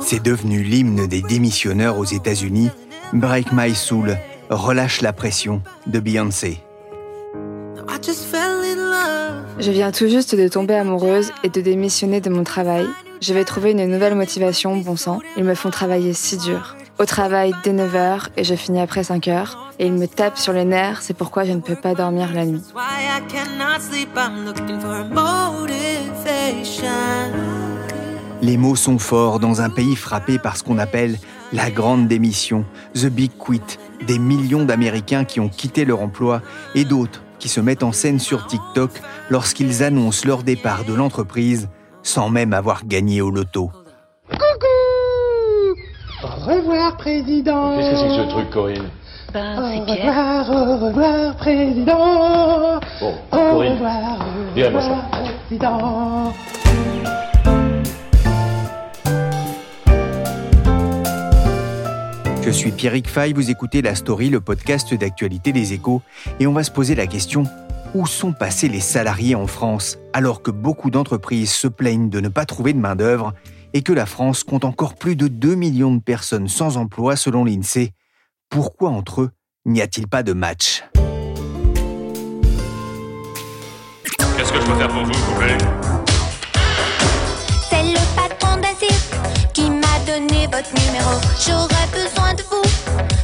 C'est devenu l'hymne des démissionneurs aux États-Unis. Break My Soul, relâche la pression de Beyoncé. Je viens tout juste de tomber amoureuse et de démissionner de mon travail. Je vais trouver une nouvelle motivation, bon sang. Ils me font travailler si dur. Au travail dès 9h et je finis après 5h. Et ils me tapent sur les nerfs, c'est pourquoi je ne peux pas dormir la nuit. Les mots sont forts dans un pays frappé par ce qu'on appelle la grande démission, The Big Quit, des millions d'Américains qui ont quitté leur emploi et d'autres qui se mettent en scène sur TikTok lorsqu'ils annoncent leur départ de l'entreprise sans même avoir gagné au loto. Coucou Au revoir, président. Qu'est-ce que c'est que ce truc, Corinne ben, Au revoir, au revoir, président. Bon, Au Corinne, revoir, au ça. revoir, président. Je suis Pierrick Fay, vous écoutez La Story, le podcast d'actualité des échos, et on va se poser la question où sont passés les salariés en France alors que beaucoup d'entreprises se plaignent de ne pas trouver de main-d'œuvre et que la France compte encore plus de 2 millions de personnes sans emploi selon l'INSEE Pourquoi entre eux n'y a-t-il pas de match? Qu'est-ce que je peux faire pour vous, poupée C'est le patron cirque qui m'a donné votre numéro. J'aurais besoin de vous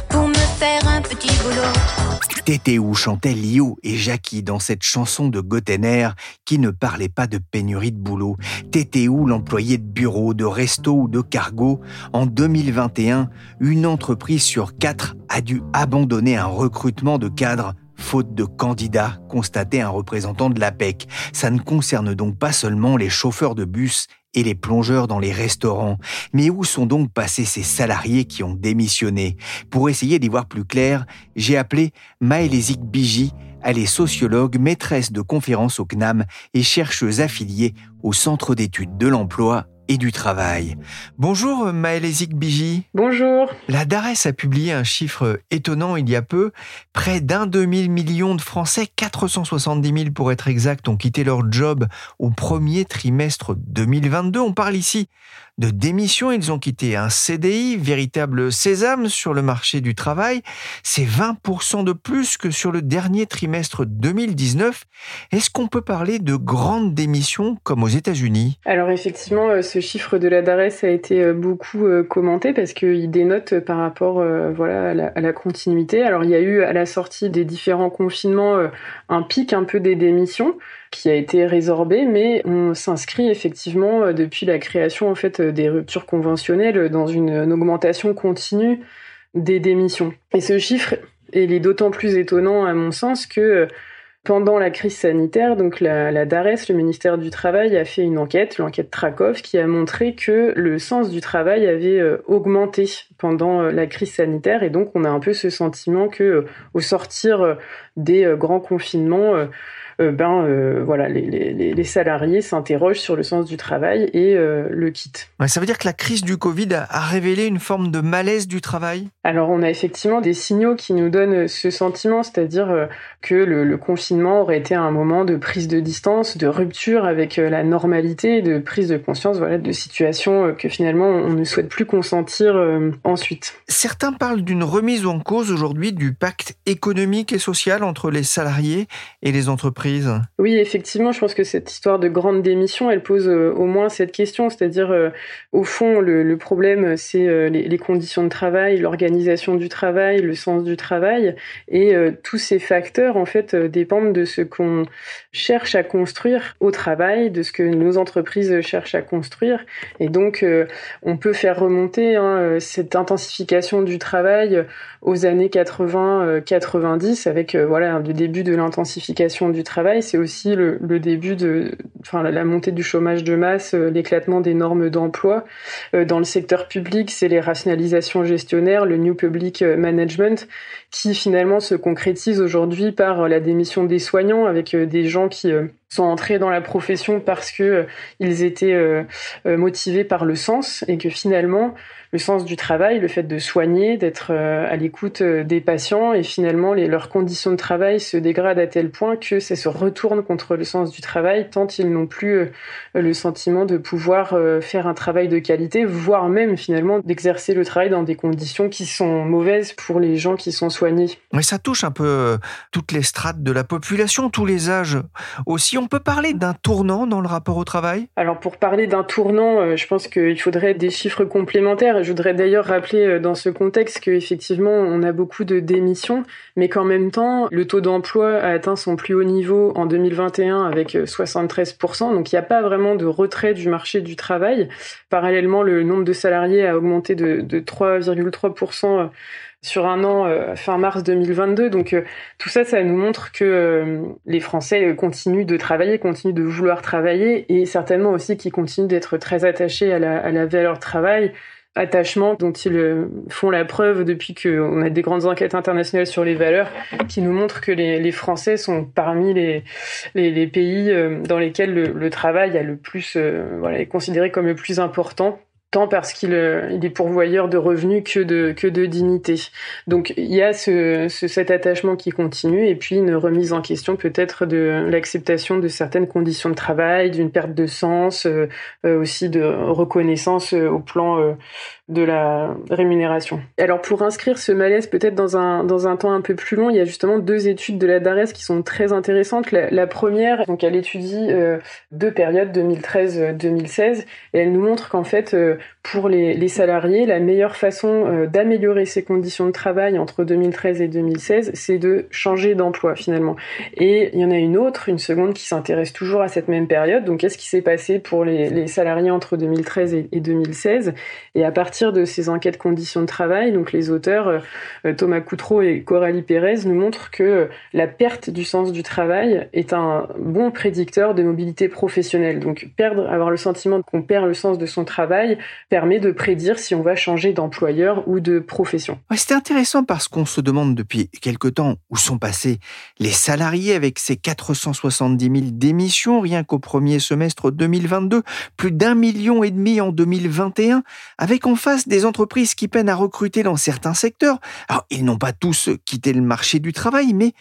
pour me faire un petit boulot. Tété où chantaient Lio et Jackie dans cette chanson de Gottener qui ne parlait pas de pénurie de boulot. Tété où l'employé de bureau, de resto ou de cargo, en 2021, une entreprise sur quatre a dû abandonner un recrutement de cadres faute de candidats, constatait un représentant de l'APEC. Ça ne concerne donc pas seulement les chauffeurs de bus et les plongeurs dans les restaurants. Mais où sont donc passés ces salariés qui ont démissionné? Pour essayer d'y voir plus clair, j'ai appelé Maëlésique Biji. Elle est sociologue, maîtresse de conférences au CNAM et chercheuse affiliée au Centre d'études de l'emploi et du travail. Bonjour Maëlésique Biji. Bonjour. La DARES a publié un chiffre étonnant il y a peu. Près d'un demi-million de Français, 470 000 pour être exact, ont quitté leur job au premier trimestre 2022. On parle ici de démission. Ils ont quitté un CDI, véritable sésame sur le marché du travail. C'est 20% de plus que sur le dernier trimestre 2019. Est-ce qu'on peut parler de grandes démissions comme aux États-Unis? Alors effectivement, euh, ce chiffre de la DARES a été euh, beaucoup euh, commenté parce qu'il dénote par rapport voilà, à la, à la continuité. Alors il y a eu à la sortie des différents confinements un pic un peu des démissions qui a été résorbé, mais on s'inscrit effectivement depuis la création en fait des ruptures conventionnelles dans une, augmentation continue des démissions. Et ce chiffre, il est d'autant plus étonnant à mon sens que pendant la crise sanitaire, donc la, DARES, le ministère du Travail, a fait une enquête, l'enquête Trakov, qui a montré que le sens du travail avait euh, augmenté pendant euh, la crise sanitaire, et donc on a un peu ce sentiment que, euh, au sortir des grands confinements, euh, ben euh, voilà, les, les, les salariés s'interrogent sur le sens du travail et euh, le quittent. Ouais, ça veut dire que la crise du Covid a, a révélé une forme de malaise du travail? Alors on a effectivement des signaux qui nous donnent ce sentiment, c'est-à-dire que le, le, confinement aurait été un moment de prise de distance, de rupture avec la normalité, de prise de conscience voilà, de situations que finalement on ne souhaite plus consentir ensuite. Certains parlent d'une remise en cause aujourd'hui du pacte économique et social entre les salariés et les entreprises Oui, effectivement, je pense que cette histoire de grande démission, elle pose euh, au moins cette question, c'est-à-dire, euh, au fond, le, problème, c'est euh, les, conditions de travail, l'organisation du travail, le sens du travail, et tous ces facteurs, en fait, dépendent de ce qu'on cherche à construire au travail, de ce que nos entreprises cherchent à construire, et donc, on peut faire remonter hein, cette intensification du travail aux années 80-90, avec voilà le début de l'intensification du travail, c'est aussi le, début de, la, montée du chômage de masse, euh, l'éclatement des normes d'emploi. Euh, dans le secteur public, c'est les rationalisations gestionnaires, le New Public Management, qui finalement se concrétise aujourd'hui par la démission des soignants, avec euh, des gens qui sont entrés dans la profession parce que ils étaient motivés par le sens et que finalement le sens du travail, le fait de soigner, d'être euh, à l'écoute euh, des patients et finalement leurs conditions de travail se dégradent à tel point que ça se retourne contre le sens du travail tant ils n'ont plus euh, le sentiment de pouvoir faire un travail de qualité, voire même finalement d'exercer le travail dans des conditions qui sont mauvaises pour les gens qui sont Mais ça touche un peu toutes les strates de la population, tous les âges aussi. On peut parler d'un tournant dans le rapport au travail? Alors pour parler d'un tournant, je pense qu'il faudrait des chiffres complémentaires je voudrais d'ailleurs rappeler euh, dans ce contexte qu'effectivement, on a beaucoup de démissions, mais qu'en même temps, le taux d'emploi a atteint son plus haut niveau en 2021 avec 73%. Euh, Donc, il n'y a pas vraiment de retrait du marché du travail. Parallèlement, le nombre de salariés a augmenté de, 3,3% euh, sur un an fin mars 2022. Donc tout ça, ça nous montre que les Français continuent de travailler, continuent de vouloir travailler et certainement aussi qu'ils continuent d'être très attachés à la, à la valeur travail attachement dont ils euh, font la preuve depuis qu'on a des grandes enquêtes internationales sur les valeurs qui nous montrent que les, les Français sont parmi les, les, les, pays euh, dans lesquels le, travail a le plus, euh, voilà, est considéré comme le plus important tant parce qu'il il est pourvoyeur de revenus que de, que de dignité. Donc il y a ce, ce, cet attachement qui continue et puis une remise en question peut-être de l'acceptation de certaines conditions de travail, d'une perte de sens, aussi de reconnaissance au plan de la rémunération. Alors pour inscrire ce malaise peut-être dans un, dans un temps un peu plus long, il y a justement deux études de la DARES qui sont très intéressantes. La, première, donc elle étudie euh, deux périodes, 2013-2016, et elle nous montre qu'en fait, euh, pour les, salariés, la meilleure façon euh, d'améliorer ses conditions de travail entre 2013 et 2016, c'est de changer d'emploi finalement. Et il y en a une autre, une seconde, qui s'intéresse toujours à cette même période. Donc qu'est-ce qui s'est passé pour les, les, salariés entre 2013 et, et 2016 Et à partir de ces enquêtes conditions de travail, donc les auteurs euh, Thomas Coutreau et Coralie Pérez nous montrent que euh, la perte du sens du travail est un bon prédicteur de mobilité professionnelle. Donc perdre, avoir le sentiment qu'on perd le sens de son travail permet de prédire si on va changer d'employeur ou de profession. C'est intéressant parce qu'on se demande depuis quelque temps où sont passés les salariés avec ces 470 000 démissions rien qu'au premier semestre 2022, plus d'un million et demi en 2021, avec enfin des entreprises qui peinent à recruter dans certains secteurs. Alors, ils n'ont pas tous quitté le marché du travail, mais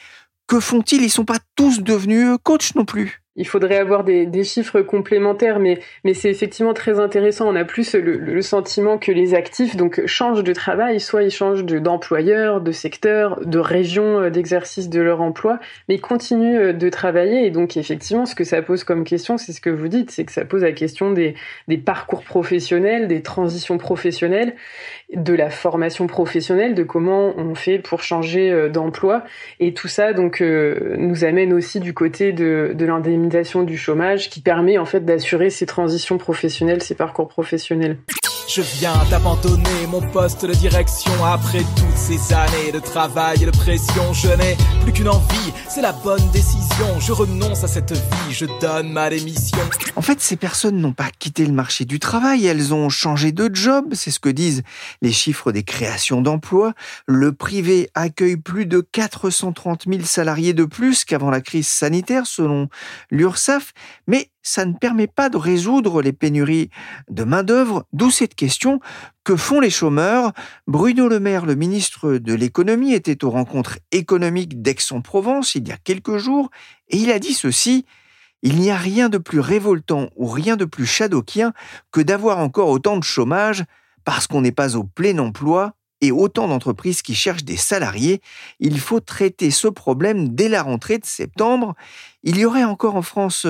que font-ils? Ils ne sont pas tous devenus coachs non plus il faudrait avoir des, chiffres complémentaires, mais, c'est effectivement très intéressant. On a plus le, sentiment que les actifs donc changent de travail, soit ils changent d'employeur, de, secteur, de région euh, d'exercice de leur emploi, mais ils continuent euh, de travailler. Et donc effectivement, ce que ça pose comme question, c'est ce que vous dites, c'est que ça pose la question des, des parcours professionnels, des transitions professionnelles, de la formation professionnelle, de comment on fait pour changer euh, d'emploi. Et tout ça donc nous amène aussi du côté de, de du chômage qui permet en fait d'assurer ces transitions professionnelles, ces parcours professionnels. Je viens d'abandonner mon poste de direction après toutes ces années de travail et de pression. Je n'ai plus qu'une envie, c'est la bonne décision. Je renonce à cette vie, je donne ma démission. En fait, ces personnes n'ont pas quitté le marché du travail, elles ont changé de job, c'est ce que disent les chiffres des créations d'emplois. Le privé accueille plus de 430 000 salariés de plus qu'avant la crise sanitaire, selon l'URSSAF, mais ça ne permet pas de résoudre les pénuries de main-d'œuvre, d'où cette question que font les chômeurs? Bruno Le Maire, le ministre de l'économie, était aux rencontres économiques d'Aix-en-Provence il y a quelques jours et il a dit ceci il n'y a rien de plus révoltant ou rien de plus chadokien que d'avoir encore autant de chômage parce qu'on n'est pas au plein emploi et autant d'entreprises qui cherchent des salariés, il faut traiter ce problème dès la rentrée de septembre. Il y aurait encore en France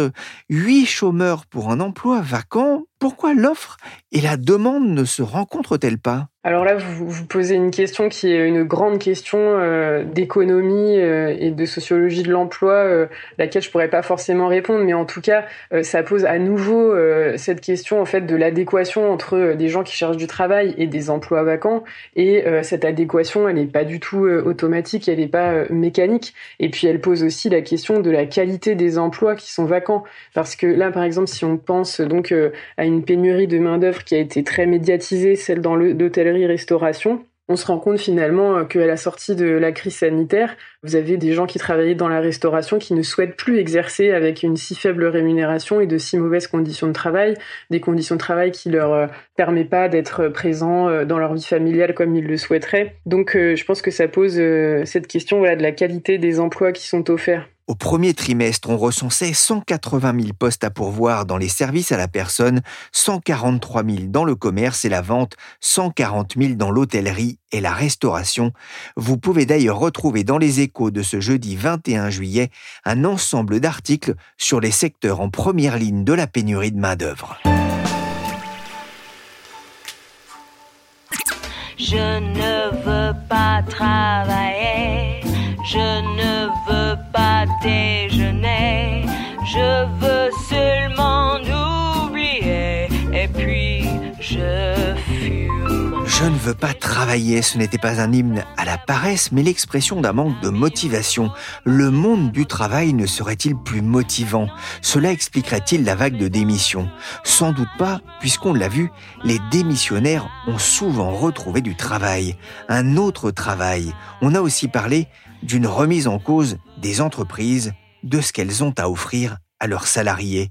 8 chômeurs pour un emploi vacant. Pourquoi l'offre et la demande ne se rencontrent-elles pas? Alors là, vous, vous posez une question qui est une grande question euh, d'économie euh, et de sociologie de l'emploi, euh, laquelle je pourrais pas forcément répondre, mais en tout cas, ça pose à nouveau cette question en fait de l'adéquation entre des gens qui cherchent du travail et des emplois vacants. Et cette adéquation, elle n'est pas du tout automatique, elle n'est pas mécanique. Et puis elle pose aussi la question de la qualité des emplois qui sont vacants, parce que là, par exemple, si on pense donc à une pénurie de main d'œuvre qui a été très médiatisée, celle dans l'hôtellerie restauration, on se rend compte finalement euh, qu'à la sortie de la crise sanitaire, vous avez des gens qui travaillaient dans la restauration qui ne souhaitent plus exercer avec une si faible rémunération et de si mauvaises conditions de travail, des conditions de travail qui leur euh, permettent pas d'être présents euh, dans leur vie familiale comme ils le souhaiteraient. Donc je pense que ça pose cette question de la qualité des emplois qui sont offerts. Au premier trimestre, on recensait 180 000 postes à pourvoir dans les services à la personne, 143 000 dans le commerce et la vente, 140 000 dans l'hôtellerie et la restauration. Vous pouvez d'ailleurs retrouver dans les échos de ce jeudi 21 juillet un ensemble d'articles sur les secteurs en première ligne de la pénurie de main-d'œuvre. Je ne veux pas travailler, je veux seulement oublier et puis je. Je ne veux pas travailler, ce n'était pas un hymne à la paresse, mais l'expression d'un manque de motivation. Le monde du travail ne serait-il plus motivant? Cela expliquerait-il la vague de démissions Sans doute pas, puisqu'on l'a vu, les démissionnaires ont souvent retrouvé du travail, un autre travail. On a aussi parlé d'une remise en cause des entreprises, de ce qu'elles ont à offrir à leurs salariés.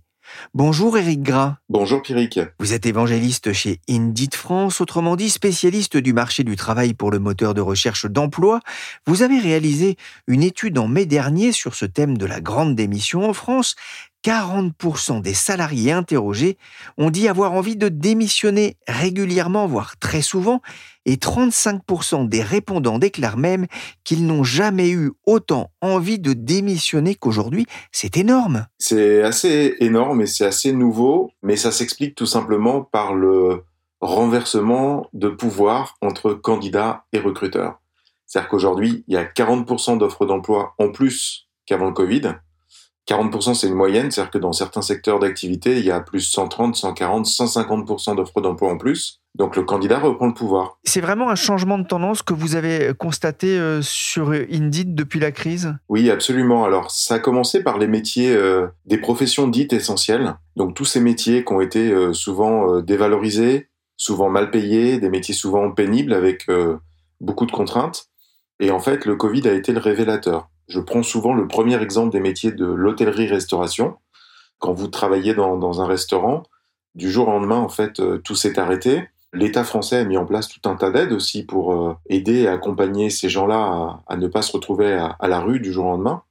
Bonjour Éric Gras. Bonjour Pierrick. Vous êtes évangéliste chez Indeed France, autrement dit spécialiste du marché du travail pour le moteur de recherche d'emploi. Vous avez réalisé une étude en mai dernier sur ce thème de la grande démission en France. 40% des salariés interrogés ont dit avoir envie de démissionner régulièrement, voire très souvent, et 35% des répondants déclarent même qu'ils n'ont jamais eu autant envie de démissionner qu'aujourd'hui. C'est énorme. C'est assez énorme et c'est assez nouveau, mais ça s'explique tout simplement par le renversement de pouvoir entre candidats et recruteurs. C'est-à-dire qu'aujourd'hui, il y a 40% d'offres d'emploi en plus qu'avant le Covid. 40%, c'est une moyenne, c'est-à-dire que dans certains secteurs d'activité, il y a plus 130, 140, 150% d'offres d'emploi en plus. Donc le candidat reprend le pouvoir. C'est vraiment un changement de tendance que vous avez constaté euh, sur Indeed depuis la crise? Oui, absolument. Alors ça a commencé par les métiers euh, des professions dites essentielles. Donc tous ces métiers qui ont été euh, souvent dévalorisés, souvent mal payés, des métiers souvent pénibles avec beaucoup de contraintes. Et en fait, le Covid a été le révélateur. Je prends souvent le premier exemple des métiers de l'hôtellerie-restauration. Quand vous travaillez dans, un restaurant, du jour au lendemain, en fait, euh, tout s'est arrêté. L'État français a mis en place tout un tas d'aides aussi pour euh, aider et accompagner ces gens-là à, ne pas se retrouver à, la rue du jour au lendemain.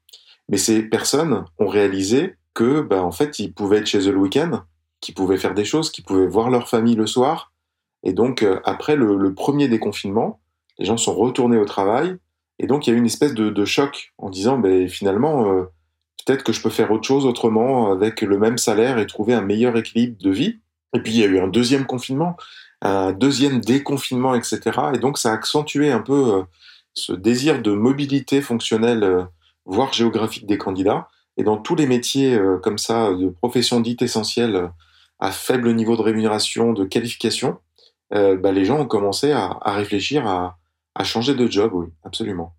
Mais ces personnes ont réalisé que, bah, en fait, ils pouvaient être chez eux le week-end, qu'ils pouvaient faire des choses, qu'ils pouvaient voir leur famille le soir. Et donc, euh, après le, le, premier déconfinement, les gens sont retournés au travail et donc il y a eu une espèce de, choc en disant, ben, finalement, euh, peut-être que je peux faire autre chose autrement avec le même salaire et trouver un meilleur équilibre de vie. Et puis il y a eu un deuxième confinement, un deuxième déconfinement, etc. Et donc ça a accentué un peu euh, ce désir de mobilité fonctionnelle, euh, voire géographique des candidats. Et dans tous les métiers comme ça, de professions dites essentielles, à faible niveau de rémunération, de qualification, ben, les gens ont commencé à réfléchir à, à changer de job, oui, absolument.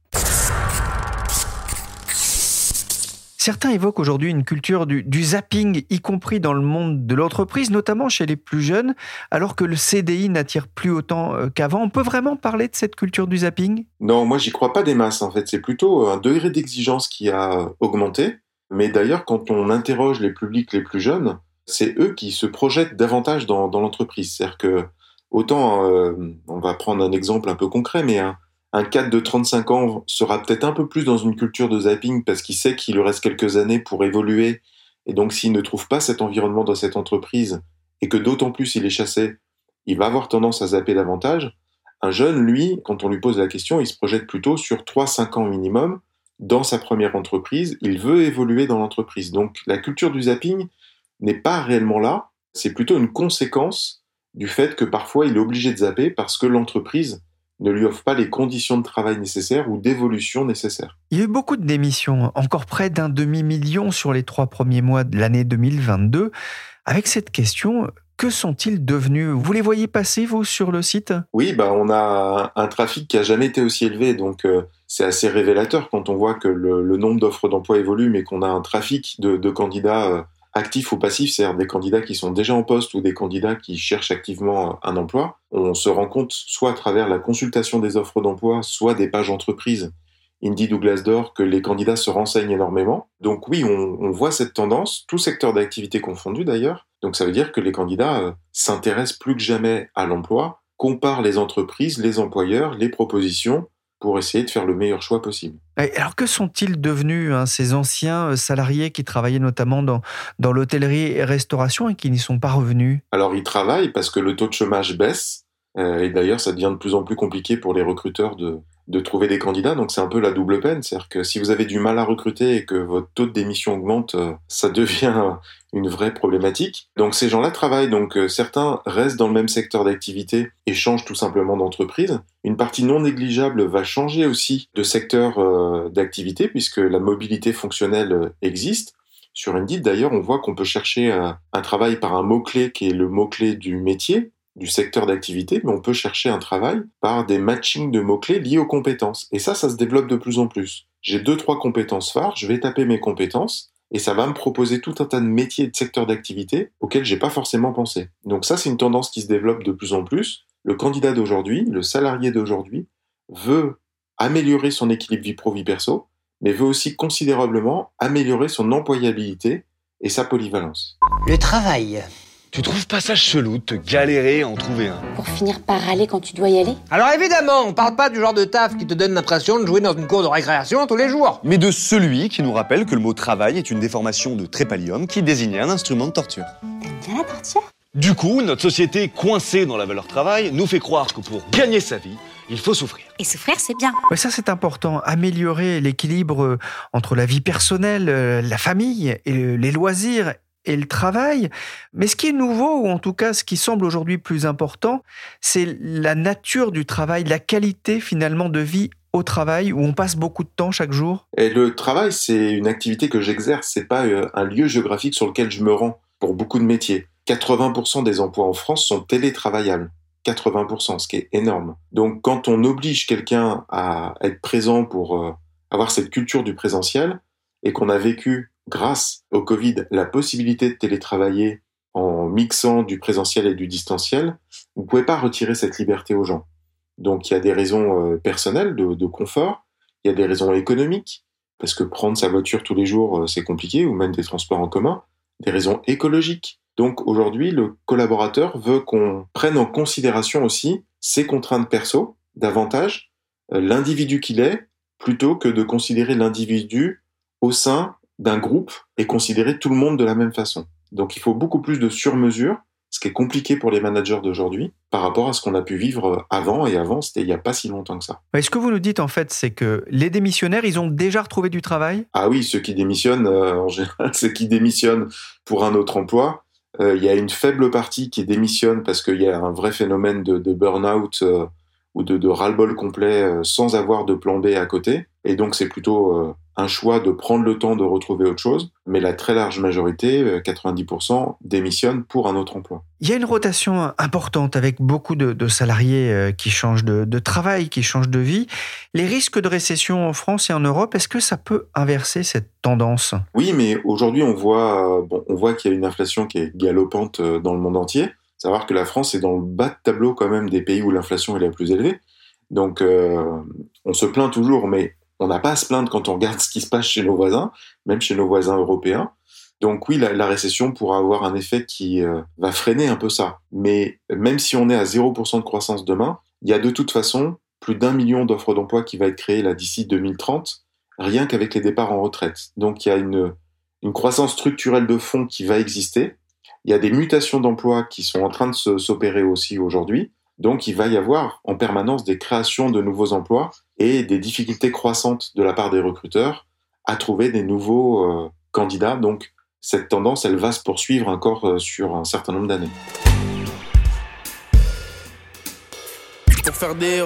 Certains évoquent aujourd'hui une culture du, zapping, y compris dans le monde de l'entreprise, notamment chez les plus jeunes, alors que le CDI n'attire plus autant euh, qu'avant. On peut vraiment parler de cette culture du zapping? Non, moi j'y crois pas des masses en fait. C'est plutôt un degré d'exigence qui a augmenté. Mais d'ailleurs, quand on interroge les publics les plus jeunes, c'est eux qui se projettent davantage dans, dans l'entreprise. C'est-à-dire que Autant, euh, on va prendre un exemple un peu concret, mais un, un cadre de 35 ans sera peut-être un peu plus dans une culture de zapping parce qu'il sait qu'il lui reste quelques années pour évoluer. Et donc, s'il ne trouve pas cet environnement dans cette entreprise et que d'autant plus il est chassé, il va avoir tendance à zapper davantage. Un jeune, lui, quand on lui pose la question, il se projette plutôt sur 3-5 ans minimum dans sa première entreprise. Il veut évoluer dans l'entreprise. Donc la culture du zapping n'est pas réellement là. C'est plutôt une conséquence du fait que parfois il est obligé de zapper parce que l'entreprise ne lui offre pas les conditions de travail nécessaires ou d'évolution nécessaires. Il y a eu beaucoup de démissions, encore près d'un demi-million sur les trois premiers mois de l'année 2022. Avec cette question, que sont-ils devenus? Vous les voyez passer, vous, sur le site? Oui, bah, on a un trafic qui a jamais été aussi élevé, donc euh, c'est assez révélateur quand on voit que le, le nombre d'offres d'emploi évolue, mais qu'on a un trafic de, de candidats euh, actifs ou passifs, c'est-à-dire des candidats qui sont déjà en poste ou des candidats qui cherchent activement un emploi. On se rend compte soit à travers la consultation des offres d'emploi, soit des pages entreprises Indeed ou Glassdoor que les candidats se renseignent énormément. Donc oui, on, voit cette tendance, tout secteur d'activité confondu d'ailleurs. Donc ça veut dire que les candidats euh, s'intéressent plus que jamais à l'emploi, comparent les entreprises, les employeurs, les propositions pour essayer de faire le meilleur choix possible. Alors que sont-ils devenus hein, ces anciens euh, salariés qui travaillaient notamment dans, dans l'hôtellerie et restauration et qui n'y sont pas revenus? Alors ils travaillent parce que le taux de chômage baisse et d'ailleurs ça devient de plus en plus compliqué pour les recruteurs de, de trouver des candidats. Donc c'est un peu la double peine. C'est-à-dire que si vous avez du mal à recruter et que votre taux de démission augmente, euh, ça devient une vraie problématique. Donc ces gens-là travaillent. Donc euh, certains restent dans le même secteur d'activité et changent tout simplement d'entreprise. Une partie non négligeable va changer aussi de secteur euh, d'activité puisque la mobilité fonctionnelle existe. Sur Indeed, d'ailleurs, on voit qu'on peut chercher un travail par un mot-clé qui est le mot-clé du métier du secteur d'activité, mais on peut chercher un travail par des matchings de mots-clés liés aux compétences. Et ça, ça se développe de plus en plus. J'ai deux, trois compétences phares, je vais taper mes compétences, et ça va me proposer tout un tas de métiers et de secteurs d'activité auxquels j'ai pas forcément pensé. Donc ça, c'est une tendance qui se développe de plus en plus. Le candidat d'aujourd'hui, le salarié d'aujourd'hui, veut améliorer son équilibre vie pro-vie perso, mais veut aussi considérablement améliorer son employabilité et sa polyvalence. Le travail. Tu trouves pas ça chelou de te galérer à en trouver un Pour finir par râler quand tu dois y aller Alors évidemment, on parle pas du genre de taf qui te donne l'impression de jouer dans une cour de récréation tous les jours. Mais de celui qui nous rappelle que le mot travail est une déformation de trépalium qui désignait un instrument de torture. T'aimes bien la torture Du coup, notre société coincée dans la valeur travail nous fait croire que pour gagner sa vie, il faut souffrir. Et souffrir, c'est bien. Ouais, ça, c'est important. Améliorer l'équilibre entre la vie personnelle, euh, la famille et les loisirs et le travail. Mais ce qui est nouveau, ou en tout cas ce qui semble aujourd'hui plus important, c'est la nature du travail, la qualité finalement de vie au travail, où on passe beaucoup de temps chaque jour. Et le travail, c'est une activité que j'exerce, c'est pas euh, un lieu géographique sur lequel je me rends pour beaucoup de métiers. 80% des emplois en France sont télétravaillables. 80%, ce qui est énorme. Donc quand on oblige quelqu'un à être présent pour euh, avoir cette culture du présentiel, et qu'on a vécu grâce au Covid, la possibilité de télétravailler en mixant du présentiel et du distanciel, vous ne pouvez pas retirer cette liberté aux gens. Donc il y a des raisons euh, personnelles de, confort, il y a des raisons économiques, parce que prendre sa voiture tous les jours, euh, c'est compliqué, ou même des transports en commun, des raisons écologiques. Donc aujourd'hui, le collaborateur veut qu'on prenne en considération aussi ses contraintes perso, davantage euh, l'individu qu'il est, plutôt que de considérer l'individu au sein d'un groupe et considérer tout le monde de la même façon. Donc il faut beaucoup plus de sur-mesure, ce qui est compliqué pour les managers d'aujourd'hui par rapport à ce qu'on a pu vivre avant, et avant c'était il n'y a pas si longtemps que ça. Mais ce que vous nous dites en fait, c'est que les démissionnaires, ils ont déjà retrouvé du travail? Ah oui, ceux qui démissionnent, euh, en général, ceux qui démissionnent pour un autre emploi, euh, il y a une faible partie qui démissionne parce qu'il y a un vrai phénomène de, de burn-out euh, ou de, de ras-le-bol complet euh, sans avoir de plan B à côté. Et donc c'est plutôt euh, un choix de prendre le temps de retrouver autre chose, mais la très large majorité, 90%, démissionne pour un autre emploi. Il y a une rotation importante avec beaucoup de, de salariés euh, qui changent de, de, travail, qui changent de vie. Les risques de récession en France et en Europe, est-ce que ça peut inverser cette tendance? Oui, mais aujourd'hui on voit, bon, on voit qu'il y a une inflation qui est galopante dans le monde entier. Savoir que la France est dans le bas de tableau quand même des pays où l'inflation est la plus élevée. Donc euh, on se plaint toujours, mais on n'a pas à se plaindre quand on regarde ce qui se passe chez nos voisins, même chez nos voisins européens. Donc oui, la, récession pourra avoir un effet qui euh, va freiner un peu ça. Mais même si on est à 0% de croissance demain, il y a de toute façon plus d'un million d'offres d'emploi qui va être créées là d'ici 2030, rien qu'avec les départs en retraite. Donc il y a une, une croissance structurelle de fonds qui va exister. Il y a des mutations d'emplois qui sont en train de s'opérer aussi aujourd'hui. Donc il va y avoir en permanence des créations de nouveaux emplois et des difficultés croissantes de la part des recruteurs à trouver des nouveaux euh, candidats. Donc cette tendance, elle va se poursuivre encore euh, sur un certain nombre d'années. Faire des.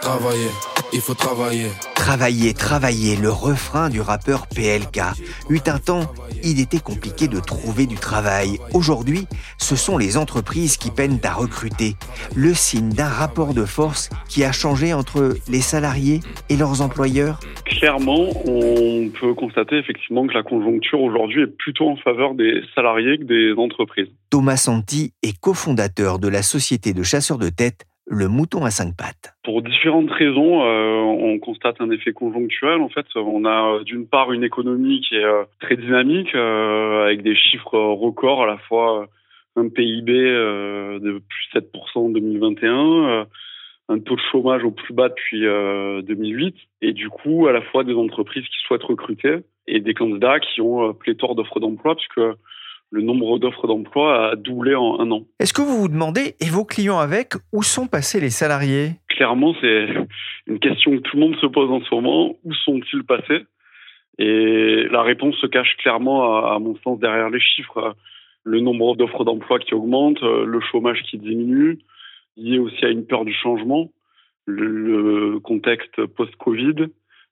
Travailler, il faut travailler. Travailler, travailler, le refrain du rappeur PLK. Eut un temps, il était compliqué de trouver du travail. Aujourd'hui, ce sont les entreprises qui peinent à recruter. Le signe d'un rapport de force qui a changé entre les salariés et leurs employeurs Clairement, on peut constater effectivement que la conjoncture aujourd'hui est plutôt en faveur des salariés que des entreprises. Thomas Santi est cofondateur de la société de chasseurs de tête le mouton à cinq pattes. Pour différentes raisons, euh, on constate un effet conjoncturel. En fait, on a euh, d'une part une économie qui est euh, très dynamique, euh, avec des chiffres records, à la fois un PIB de plus 7% en 2021, un taux de chômage au plus bas depuis 2008, et du coup, à la fois des entreprises qui souhaitent recruter et des candidats qui ont pléthore d'offres d'emploi, puisque le nombre d'offres d'emploi a doublé en un an. Est-ce que vous vous demandez, et vos clients avec, où sont passés les salariés? Clairement, c'est une question que tout le monde se pose en ce moment. Où sont-ils passés? Et la réponse se cache clairement, à, mon sens, derrière les chiffres. Le nombre d'offres d'emploi qui augmente, le chômage qui diminue, lié aussi à une peur du changement, le contexte post-Covid,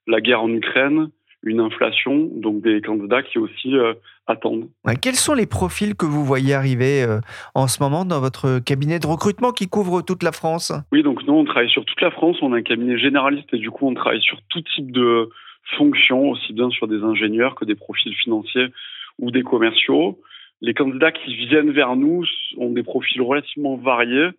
la guerre en Ukraine, une inflation, donc des candidats qui aussi euh, attendent. Quels sont les profils que vous voyez arriver euh, en ce moment dans votre cabinet de recrutement qui couvre toute la France? Oui, donc nous, on travaille sur toute la France. On a un cabinet généraliste et du coup, on travaille sur tout type de fonctions, aussi bien sur des ingénieurs que des profils financiers ou des commerciaux. Les candidats qui viennent vers nous ont des profils relativement variés.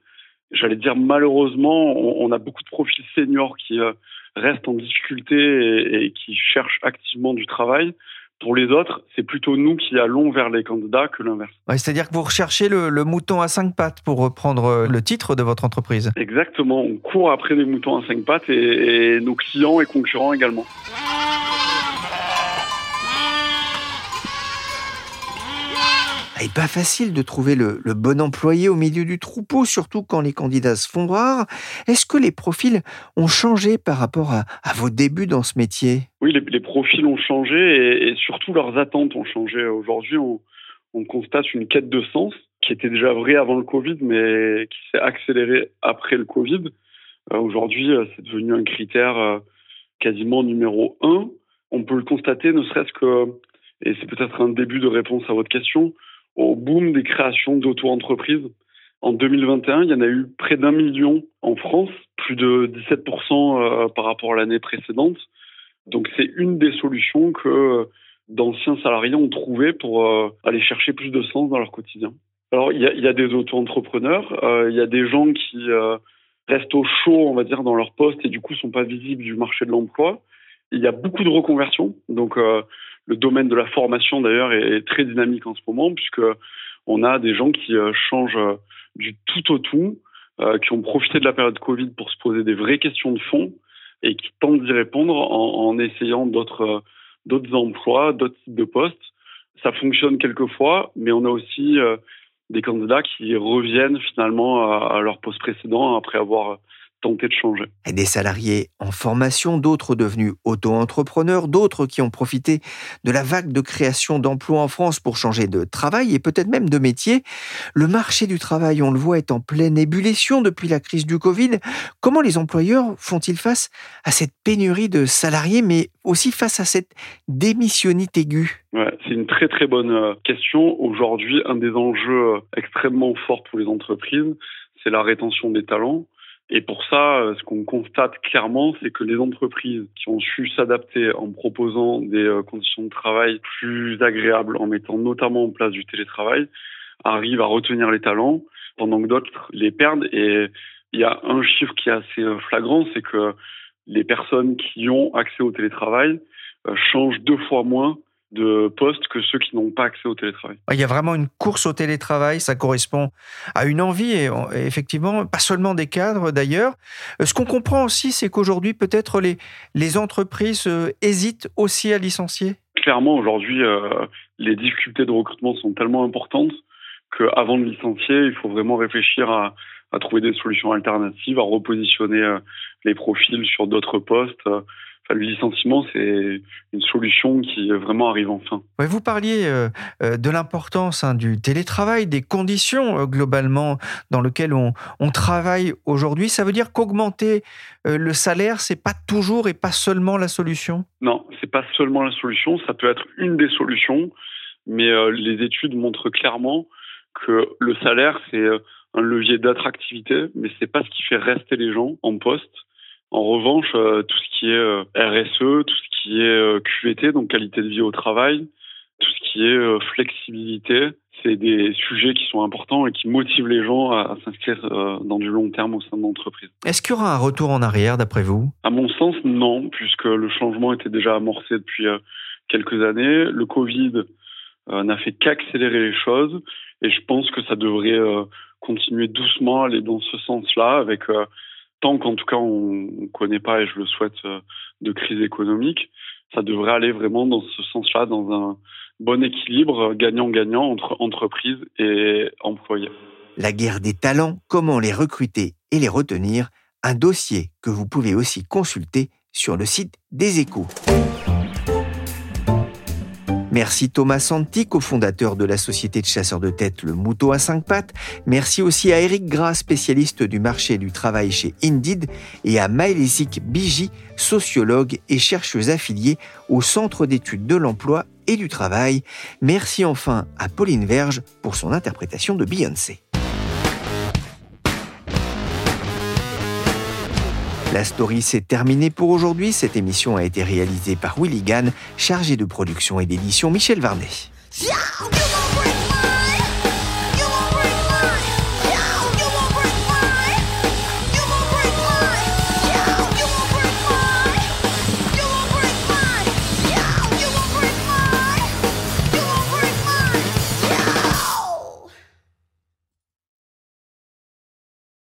J'allais dire malheureusement, on, on, a beaucoup de profils seniors qui euh, restent en difficulté et, et, qui cherchent activement du travail. Pour les autres, c'est plutôt nous qui allons vers les candidats que l'inverse. Ouais, C'est-à-dire que vous recherchez le, le, mouton à cinq pattes pour reprendre euh, le titre de votre entreprise. Exactement, on court après des moutons à cinq pattes et, et nos clients et concurrents également. Et pas facile de trouver le, bon employé au milieu du troupeau, surtout quand les candidats se font rares. Est-ce que les profils ont changé par rapport à, vos débuts dans ce métier? Oui, les, profils ont changé et, surtout leurs attentes ont changé. Aujourd'hui, on, on, constate une quête de sens qui était déjà vraie avant le Covid, mais qui s'est accélérée après le Covid. Euh, Aujourd'hui, c'est devenu un critère euh, quasiment numéro un. On peut le constater, ne serait-ce que, et c'est peut-être un début de réponse à votre question, au boom des créations d'auto-entreprises. En 2021, il y en a eu près d'un million en France, plus de 17% par rapport à l'année précédente. Donc c'est une des solutions que d'anciens salariés ont trouvé pour aller chercher plus de sens dans leur quotidien. Alors il y a, des auto-entrepreneurs, euh, il y a des gens qui euh, restent au chaud, on va dire, dans leur poste et du coup sont pas visibles du marché de l'emploi. Il y a beaucoup de reconversions, donc euh, le domaine de la formation d'ailleurs est très dynamique en ce moment puisque on a des gens qui euh, changent du tout au tout, euh, qui ont profité de la période Covid pour se poser des vraies questions de fond et qui tentent d'y répondre en, en essayant d'autres d'autres emplois, d'autres types de postes. Ça fonctionne quelquefois, mais on a aussi euh, des candidats qui reviennent finalement à leur poste précédent après avoir tenter de changer. Et des salariés en formation, d'autres devenus auto-entrepreneurs, d'autres qui ont profité de la vague de création d'emplois en France pour changer de travail et peut-être même de métier. Le marché du travail, on le voit, est en pleine ébullition depuis la crise du Covid. Comment les employeurs font-ils face à cette pénurie de salariés, mais aussi face à cette démissionnite aiguë? Ouais, C'est une très très bonne question. Aujourd'hui, un des enjeux extrêmement forts pour les entreprises, c'est la rétention des talents. Et pour ça, ce qu'on constate clairement, c'est que les entreprises qui ont su s'adapter en proposant des conditions de travail plus agréables, en mettant notamment en place du télétravail, arrivent à retenir les talents, pendant que d'autres les perdent. Et il y a un chiffre qui est assez flagrant, c'est que les personnes qui ont accès au télétravail changent deux fois moins de postes que ceux qui n'ont pas accès au télétravail. Il y a vraiment une course au télétravail, ça correspond à une envie, et effectivement, pas seulement des cadres d'ailleurs. Euh, ce qu'on comprend aussi, c'est qu'aujourd'hui, peut-être les, les entreprises euh, hésitent aussi à licencier. Clairement, aujourd'hui, euh, les difficultés de recrutement sont tellement importantes qu'avant de licencier, il faut vraiment réfléchir à, à trouver des solutions alternatives, à repositionner les profils sur d'autres postes le licenciement, c'est une solution qui vraiment arrive enfin. vous parliez euh, euh, de l'importance hein, du télétravail, des conditions euh, globalement dans lesquelles on, travaille aujourd'hui. Ça veut dire qu'augmenter le salaire, c'est pas toujours et pas seulement la solution? Non, c'est pas seulement la solution. Ça peut être une des solutions, mais les études montrent clairement que le salaire, c'est un levier d'attractivité, mais c'est pas ce qui fait rester les gens en poste. En revanche, euh, tout ce qui est euh, RSE, tout ce qui est euh, QVT, donc qualité de vie au travail, tout ce qui est flexibilité, c'est des sujets qui sont importants et qui motivent les gens à, s'inscrire dans du long terme au sein de l'entreprise. Est-ce qu'il y aura un retour en arrière d'après vous? À mon sens, non, puisque le changement était déjà amorcé depuis quelques années. Le Covid n'a fait qu'accélérer les choses et je pense que ça devrait continuer doucement, aller dans ce sens-là avec tant qu'en tout cas on ne connaît pas, et je le souhaite, euh, de crise économique, ça devrait aller vraiment dans ce sens-là, dans un bon équilibre gagnant-gagnant entre entreprise et employés. La guerre des talents, comment les recruter et les retenir, un dossier que vous pouvez aussi consulter sur le site des échos. Merci Thomas Santi, cofondateur de la société de chasseurs de tête Le Mouton à cinq pattes. Merci aussi à Eric Gras, spécialiste du marché du travail chez Indeed, et à Maëlysik Biji, sociologue et chercheuse affiliée au Centre d'études de l'emploi et du travail. Merci enfin à Pauline Verge pour son interprétation de Beyoncé. La story s'est terminée pour aujourd'hui. Cette émission a été réalisée par Willy Gann, chargé de production et d'édition Michel Varnet.